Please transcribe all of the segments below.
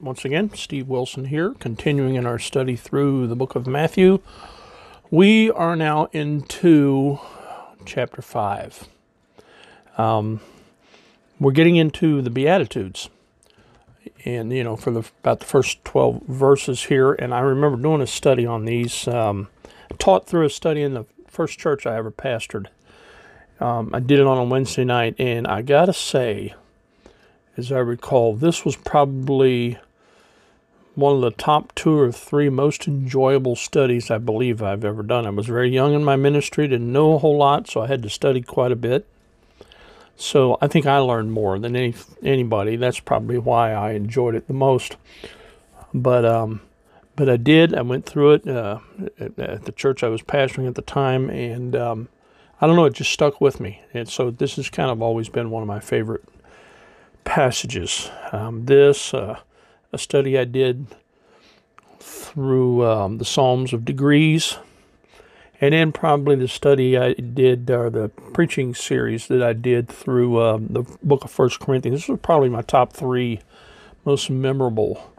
once again, Steve Wilson here, continuing in our study through the book of Matthew. We are now into chapter 5. Um, we're getting into the Beatitudes. And, you know, for the, about the first 12 verses here. And I remember doing a study on these, um, taught through a study in the first church I ever pastored. Um, I did it on a Wednesday night. And I got to say, as I recall, this was probably one of the top two or three most enjoyable studies I believe I've ever done. I was very young in my ministry, didn't know a whole lot, so I had to study quite a bit. So I think I learned more than any anybody. That's probably why I enjoyed it the most. But um, but I did. I went through it uh, at, at, the church I was pastoring at the time, and um, I don't know. It just stuck with me, and so this has kind of always been one of my favorite passages. Um, this, uh, a study I did through um, the Psalms of Degrees, and then probably the study I did, or the preaching series that I did through um, the book of First Corinthians. This was probably my top three most memorable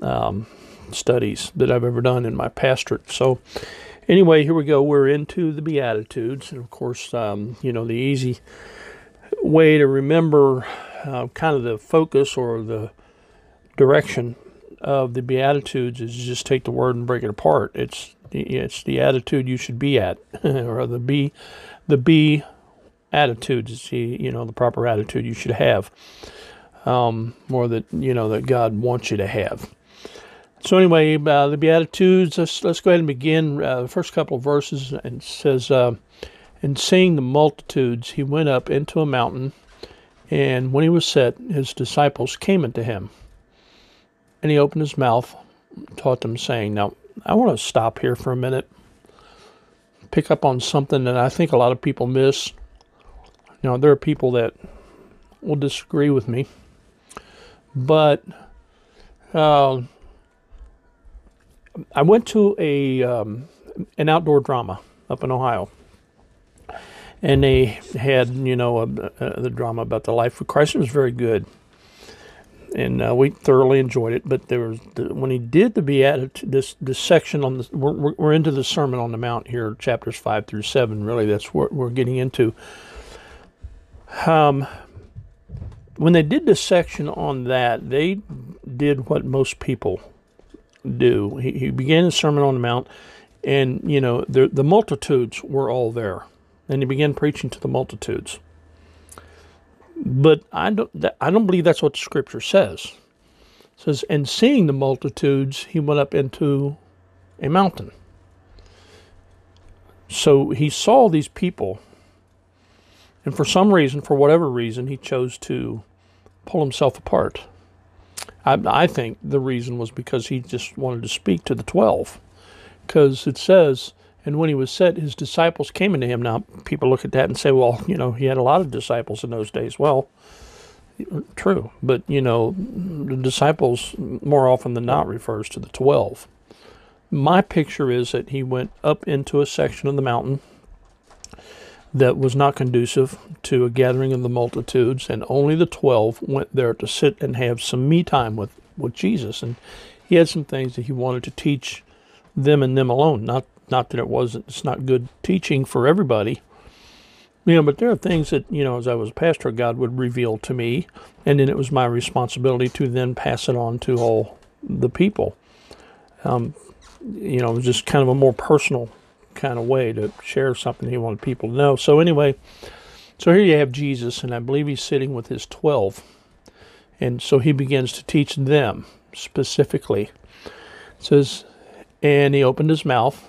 um, studies that I've ever done in my pastorate. So, anyway, here we go. We're into the Beatitudes, and of course, um, you know, the easy way to remember uh, kind of the focus or the direction of the Beatitudes is just take the word and break it apart. It's it's the attitude you should be at, or the be the be attitude is the you know the proper attitude you should have, um, that you know that God wants you to have. So anyway, uh, the Beatitudes. Let's let's go ahead and begin uh, the first couple of verses. And says, uh, "And seeing the multitudes, he went up into a mountain." And when he was set, his disciples came unto him. And he opened his mouth, taught them, saying, Now, I want to stop here for a minute, pick up on something that I think a lot of people miss. You know, there are people that will disagree with me, but uh, I went to a um, an outdoor drama up in Ohio and they had you know a, a, the drama about the life of Christ. It was very good, and uh, we thoroughly enjoyed it. But there was the, when he did the beatitude, this this section on the we're, we're into the Sermon on the Mount here, chapters five through seven. Really, that's what we're getting into. Um, when they did this section on that, they did what most people do. He, he began the Sermon on the Mount, and you know the the multitudes were all there and he began preaching to the multitudes. But I don't, I don't believe that's what the scripture says. It says, and seeing the multitudes, he went up into a mountain. So he saw these people, and for some reason, for whatever reason, he chose to pull himself apart. I, I think the reason was because he just wanted to speak to the 12. Because it says, and when he was set, his disciples came into him. Now, people look at that and say, well, you know, he had a lot of disciples in those days. Well, true. But, you know, the disciples more often than not refers to the 12. My picture is that he went up into a section of the mountain that was not conducive to a gathering of the multitudes, and only the 12 went there to sit and have some me time with, with Jesus. And he had some things that he wanted to teach them and them alone, not not that it wasn't, it's not good teaching for everybody. You know, but there are things that, you know, as I was a pastor, God would reveal to me, and then it was my responsibility to then pass it on to all the people. Um, you know, it was just kind of a more personal kind of way to share something he wanted people to know. So anyway, so here you have Jesus, and I believe he's sitting with his twelve, and so he begins to teach them specifically. It says, and he opened his mouth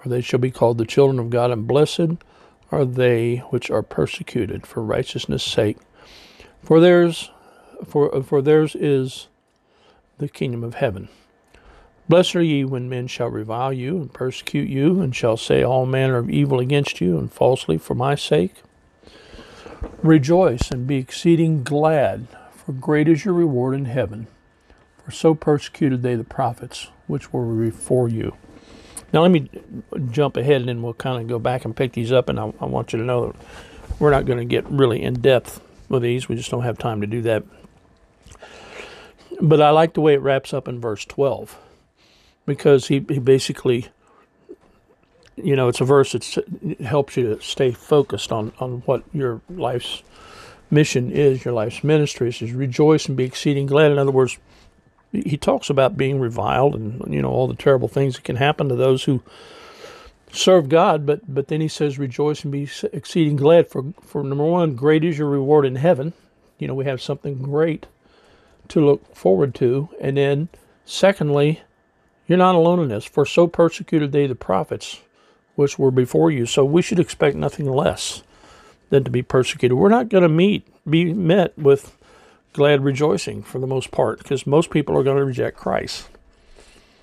for they shall be called the children of God. And blessed are they which are persecuted for righteousness' sake, for theirs, for, for theirs is the kingdom of heaven. Blessed are ye when men shall revile you and persecute you, and shall say all manner of evil against you and falsely for my sake. Rejoice and be exceeding glad, for great is your reward in heaven. For so persecuted they the prophets which were before you. Now, let me jump ahead and then we'll kind of go back and pick these up. And I, I want you to know that we're not going to get really in depth with these, we just don't have time to do that. But I like the way it wraps up in verse 12 because he, he basically, you know, it's a verse that helps you to stay focused on, on what your life's mission is, your life's ministry is, is rejoice and be exceeding glad. In other words, he talks about being reviled and you know all the terrible things that can happen to those who serve God, but but then he says rejoice and be exceeding glad for for number one, great is your reward in heaven. You know, we have something great to look forward to. And then secondly, you're not alone in this, for so persecuted they the prophets which were before you. So we should expect nothing less than to be persecuted. We're not going to meet be met with glad rejoicing for the most part because most people are going to reject Christ.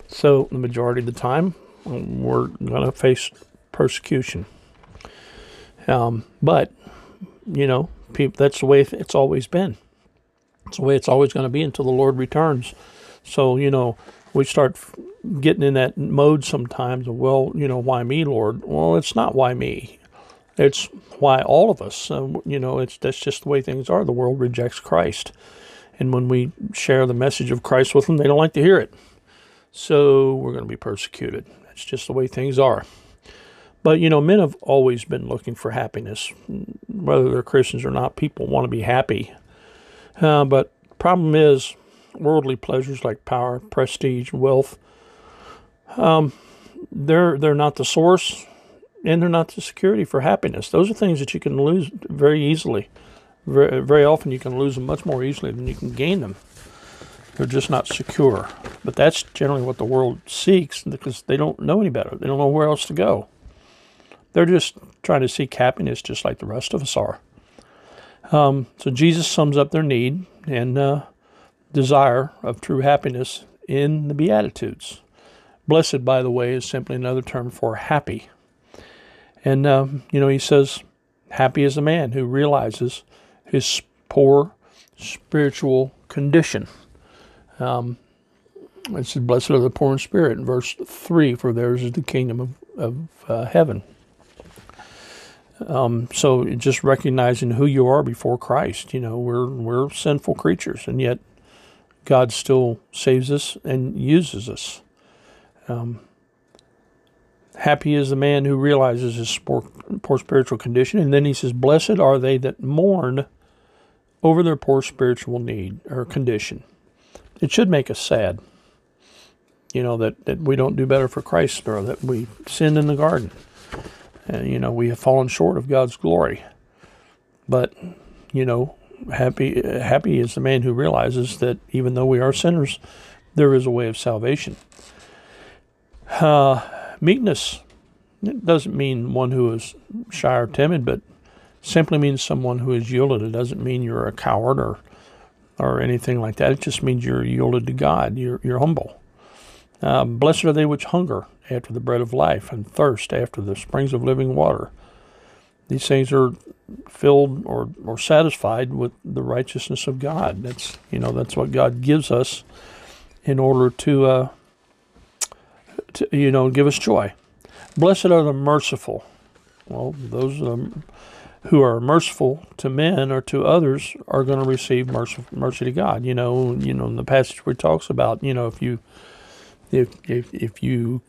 So, the majority of the time, we're going to face persecution. Um, but, you know, people, that's the way it's always been. It's the way it's always going to be until the Lord returns. So, you know, we start getting in that mode sometimes of, well, you know, why me, Lord? Well, it's not why me. It's why all of us, uh, you know, it's that's just the way things are. The world rejects Christ, and when we share the message of Christ with them, they don't like to hear it. So we're going to be persecuted. That's just the way things are. But you know, men have always been looking for happiness, whether they're Christians or not. People want to be happy, uh, but the problem is, worldly pleasures like power, prestige, wealth. Um, they're they're not the source and they're not the security for happiness. Those are things that you can lose very easily. Very, very often you can lose them much more easily than you can gain them. They're just not secure. But that's generally what the world seeks because they don't know any better. They don't know where else to go. They're just trying to seek happiness just like the rest of us are. Um, so Jesus sums up their need and uh, desire of true happiness in the Beatitudes. Blessed, by the way, is simply another term for happy. And, um, you know, he says, Happy is the man who realizes his poor spiritual condition. Um, it says, Blessed are the poor in spirit, in verse 3, for theirs is the kingdom of, of uh, heaven. Um, so just recognizing who you are before Christ, you know, we're, we're sinful creatures, and yet God still saves us and uses us. Um, Happy is the man who realizes his poor, poor spiritual condition. And then he says, Blessed are they that mourn over their poor spiritual need or condition. It should make us sad, you know, that, that we don't do better for Christ or that we sinned in the garden. And, you know, we have fallen short of God's glory. But, you know, happy, happy is the man who realizes that even though we are sinners, there is a way of salvation. Uh, Meekness it doesn't mean one who is shy or timid, but simply means someone who is yielded. It doesn't mean you're a coward or or anything like that. It just means you're yielded to God. You're, you're humble. Uh, blessed are they which hunger after the bread of life and thirst after the springs of living water. These things are filled or, or satisfied with the righteousness of God. That's you know that's what God gives us in order to uh, to, you know, give us joy. Blessed are the merciful. Well, those um, who are merciful to men or to others are going to receive mercy, mercy to God. You know, you know, in the passage where it talks about, you know, if you if if if you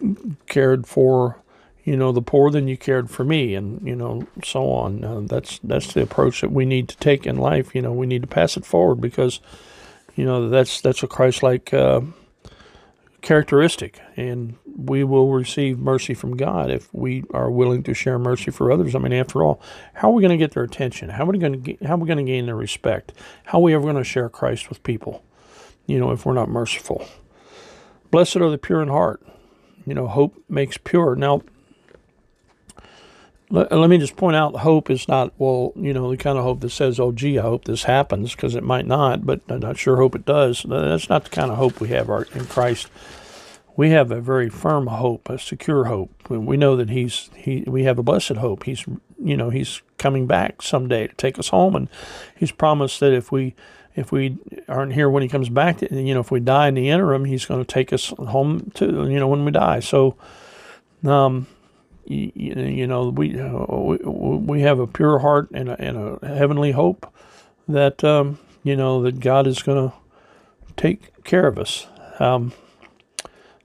cared for you know the poor then you cared for me and you know so on uh, that's that's the approach that we need to take in life you know we need to pass it forward because you know that's that's a christ-like uh, characteristic and we will receive mercy from god if we are willing to share mercy for others. I mean after all how are we going to get their attention? How are we going to how are we going to gain their respect? How are we ever going to share christ with people you know if we're not merciful? Blessed are the pure in heart. You know hope makes pure. Now let, let, me just point out hope is not, well, you know, the kind of hope that says, oh, gee, I hope this happens, because it might not, but I'm not sure hope it does. That's not the kind of hope we have in Christ. We have a very firm hope, a secure hope. We know that He's, he, we have a blessed hope. He's, you know, He's coming back someday to take us home, and He's promised that if we, if we aren't here when he comes back, you know, if we die in the interim, he's going to take us home to, you know, when we die. So, um, you, you know, we, uh, we we have a pure heart and a, and a heavenly hope that um, you know that God is going to take care of us. Um,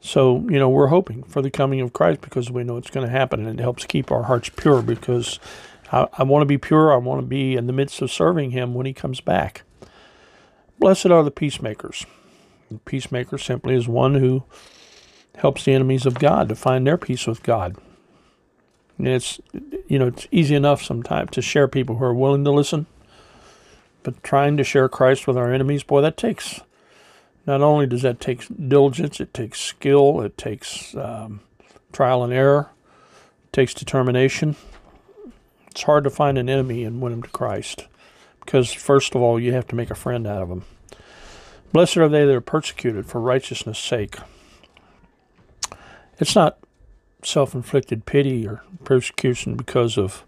so you know, we're hoping for the coming of Christ because we know it's going to happen, and it helps keep our hearts pure. Because I, I want to be pure. I want to be in the midst of serving Him when He comes back. Blessed are the peacemakers. The peacemaker simply is one who helps the enemies of God to find their peace with God. It's you know it's easy enough sometimes to share people who are willing to listen, but trying to share Christ with our enemies, boy, that takes. Not only does that take diligence, it takes skill, it takes um, trial and error, it takes determination. It's hard to find an enemy and win him to Christ, because first of all, you have to make a friend out of him. Blessed are they that are persecuted for righteousness' sake. It's not self inflicted pity or persecution because of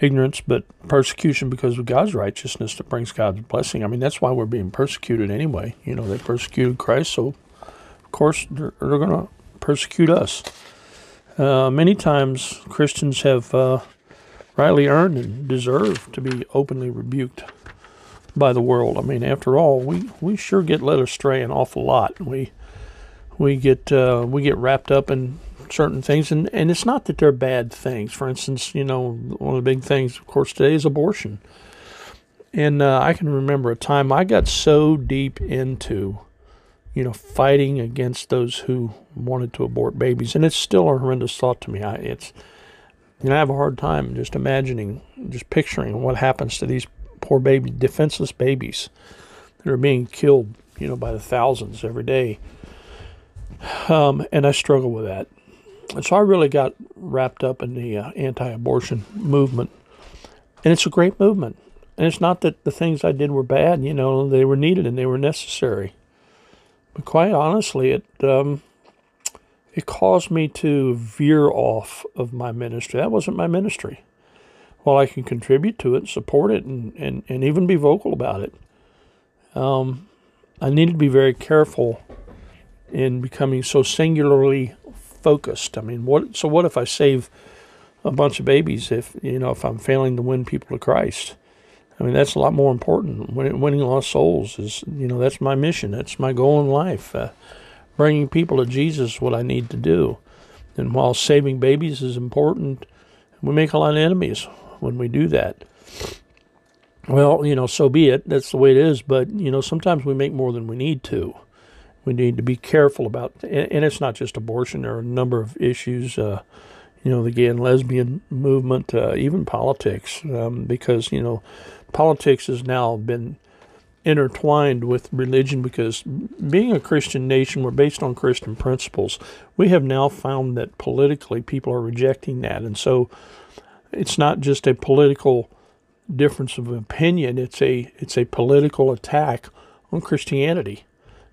ignorance, but persecution because of God's righteousness that brings God's blessing. I mean, that's why we're being persecuted anyway. You know, they persecuted Christ, so of course they're, they're going to persecute us. Uh, many times Christians have uh, rightly earned and deserve to be openly rebuked by the world. I mean, after all, we, we sure get led astray an awful lot. We we get uh, we get wrapped up in certain things, and, and it's not that they're bad things. For instance, you know, one of the big things, of course, today is abortion. And uh, I can remember a time I got so deep into, you know, fighting against those who wanted to abort babies, and it's still a horrendous thought to me. I, it's, you know, I have a hard time just imagining, just picturing what happens to these poor baby, defenseless babies that are being killed, you know, by the thousands every day. Um, and I struggle with that. So I really got wrapped up in the uh, anti abortion movement. And it's a great movement. And it's not that the things I did were bad, you know, they were needed and they were necessary. But quite honestly, it, um, it caused me to veer off of my ministry. That wasn't my ministry. While I can contribute to it, support it, and, and, and even be vocal about it, um, I needed to be very careful in becoming so singularly focused. I mean, what? So what if I save a bunch of babies? If you know, if I'm failing to win people to Christ, I mean, that's a lot more important. Winning lost souls is, you know, that's my mission. That's my goal in life. Uh, bringing people to Jesus is what I need to do. And while saving babies is important, we make a lot of enemies when we do that. Well, you know, so be it. That's the way it is. But, you know, sometimes we make more than we need to we need to be careful about, and it's not just abortion. There are a number of issues, uh, you know, the gay and lesbian movement, uh, even politics, um, because you know, politics has now been intertwined with religion because being a Christian nation, we're based on Christian principles. We have now found that politically people are rejecting that, and so it's not just a political difference of opinion; it's a it's a political attack on Christianity.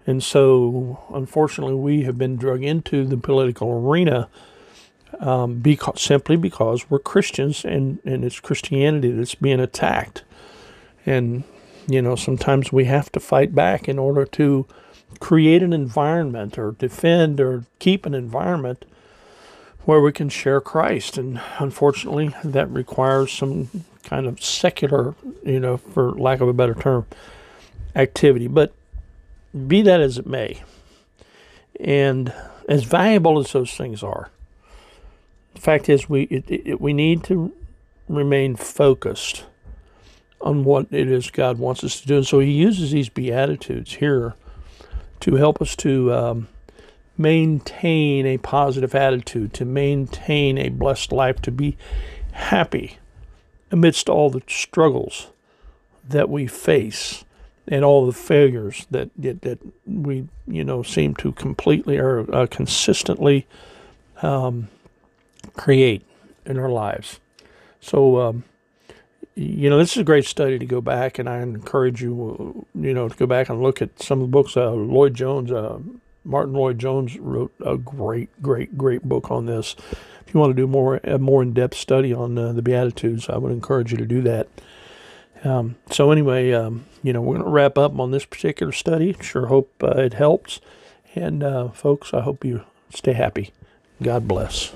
And so, unfortunately, we have been drug into the political arena um, because, simply because we're Christians and, and it's Christianity that's being attacked. And, you know, sometimes we have to fight back in order to create an environment or defend or keep an environment where we can share Christ. And unfortunately, that requires some kind of secular, you know, for lack of a better term, activity. But be that as it may, and as valuable as those things are, the fact is we it, it, we need to remain focused on what it is God wants us to do. And so He uses these beatitudes here to help us to um, maintain a positive attitude, to maintain a blessed life, to be happy amidst all the struggles that we face and all the failures that that, we you know seem to completely or uh, consistently um, create in our lives. So um, you know this is a great study to go back, and I encourage you you know to go back and look at some of the books. Uh, Lloyd Jones, uh, Martyn Lloyd-Jones wrote a great, great, great book on this. If you want to do more a more in depth study on uh, the Beatitudes, I would encourage you to do that. Um, so anyway, um, you know, we're going to wrap up on this particular study. Sure hope uh, it helps. And uh, folks, I hope you stay happy. God bless.